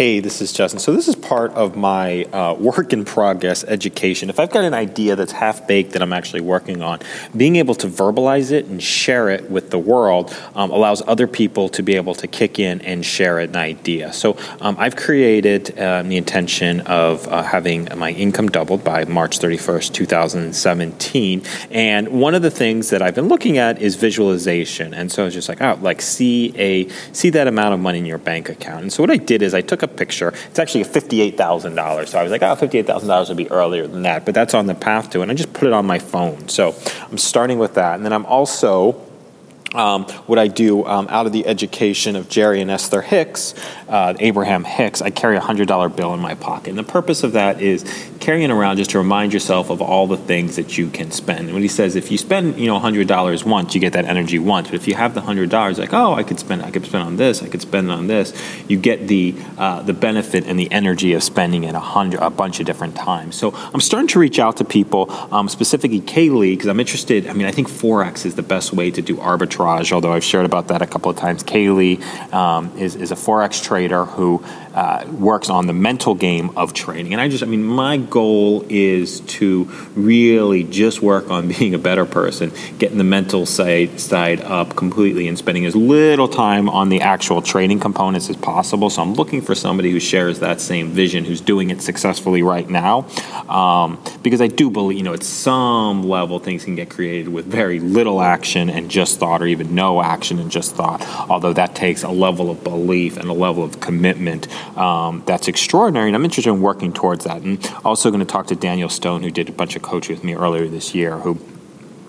Hey, this is Justin. So, this is part of my uh, work in progress education. If I've got an idea that's half baked that I'm actually working on, being able to verbalize it and share it with the world um, allows other people to be able to kick in and share an idea. So, um, I've created um, the intention of uh, having my income doubled by March 31st, 2017. And one of the things that I've been looking at is visualization. And so, it's just like, oh, like see a see that amount of money in your bank account. And so, what I did is I took took a picture. It's actually $58,000. So I was like, ah, oh, $58,000 would be earlier than that, but that's on the path to it. And I just put it on my phone. So I'm starting with that. And then I'm also um, what I do um, out of the education of Jerry and Esther Hicks, uh, Abraham Hicks, I carry a $100 bill in my pocket. And the purpose of that is carrying around just to remind yourself of all the things that you can spend. And when he says if you spend, you know, $100 once, you get that energy once. But if you have the $100, like, oh, I could spend, I could spend on this, I could spend on this, you get the uh, the benefit and the energy of spending it a hundred, a bunch of different times. So I'm starting to reach out to people, um, specifically Kaylee, because I'm interested. I mean, I think forex is the best way to do arbitrage. Although I've shared about that a couple of times. Kaylee um, is is a forex trader who uh, works on the mental game of training. And I just, I mean, my goal is to really just work on being a better person, getting the mental side, side up completely, and spending as little time on the actual training components as possible. So I'm looking for somebody who shares that same vision, who's doing it successfully right now. Um, because I do believe, you know, at some level, things can get created with very little action and just thought, or even no action and just thought, although that takes a level of belief and a level of commitment um, that's extraordinary, and I'm interested in working towards that. And also going to talk to Daniel Stone, who did a bunch of coaching with me earlier this year, who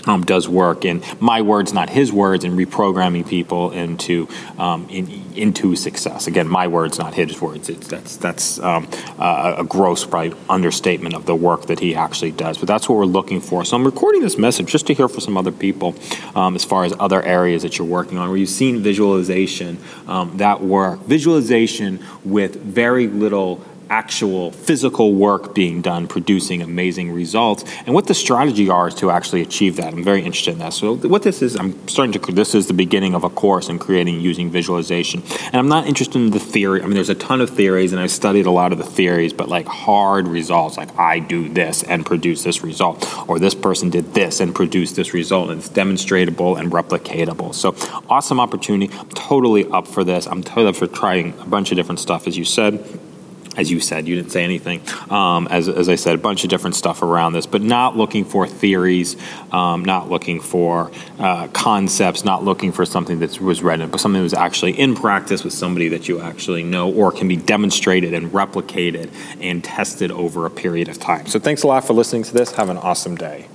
um, does work in my words, not his words, and reprogramming people into um, in, into success. Again, my words, not his words. It's, that's that's um, a, a gross probably understatement of the work that he actually does. But that's what we're looking for. So I'm recording this message just to hear from some other people um, as far as other areas that you're working on, where you've seen visualization, um, that work, visualization with very little actual physical work being done, producing amazing results, and what the strategy are to actually achieve that. I'm very interested in that. So, what this is, I'm starting to, this is the beginning of a course in creating using visualization. And I'm not interested in the theory. I mean, there's a ton of theories, and I've studied a lot of the theories, but like hard results, like I do this and produce this result, or this person did this and produced this result, and it's demonstratable and replicatable. So, awesome opportunity. I'm totally up for this. I'm totally up for trying a bunch of different stuff, as you said as you said, you didn't say anything. Um, as, as I said, a bunch of different stuff around this, but not looking for theories, um, not looking for uh, concepts, not looking for something that was read, but something that was actually in practice with somebody that you actually know or can be demonstrated and replicated and tested over a period of time. So thanks a lot for listening to this. Have an awesome day.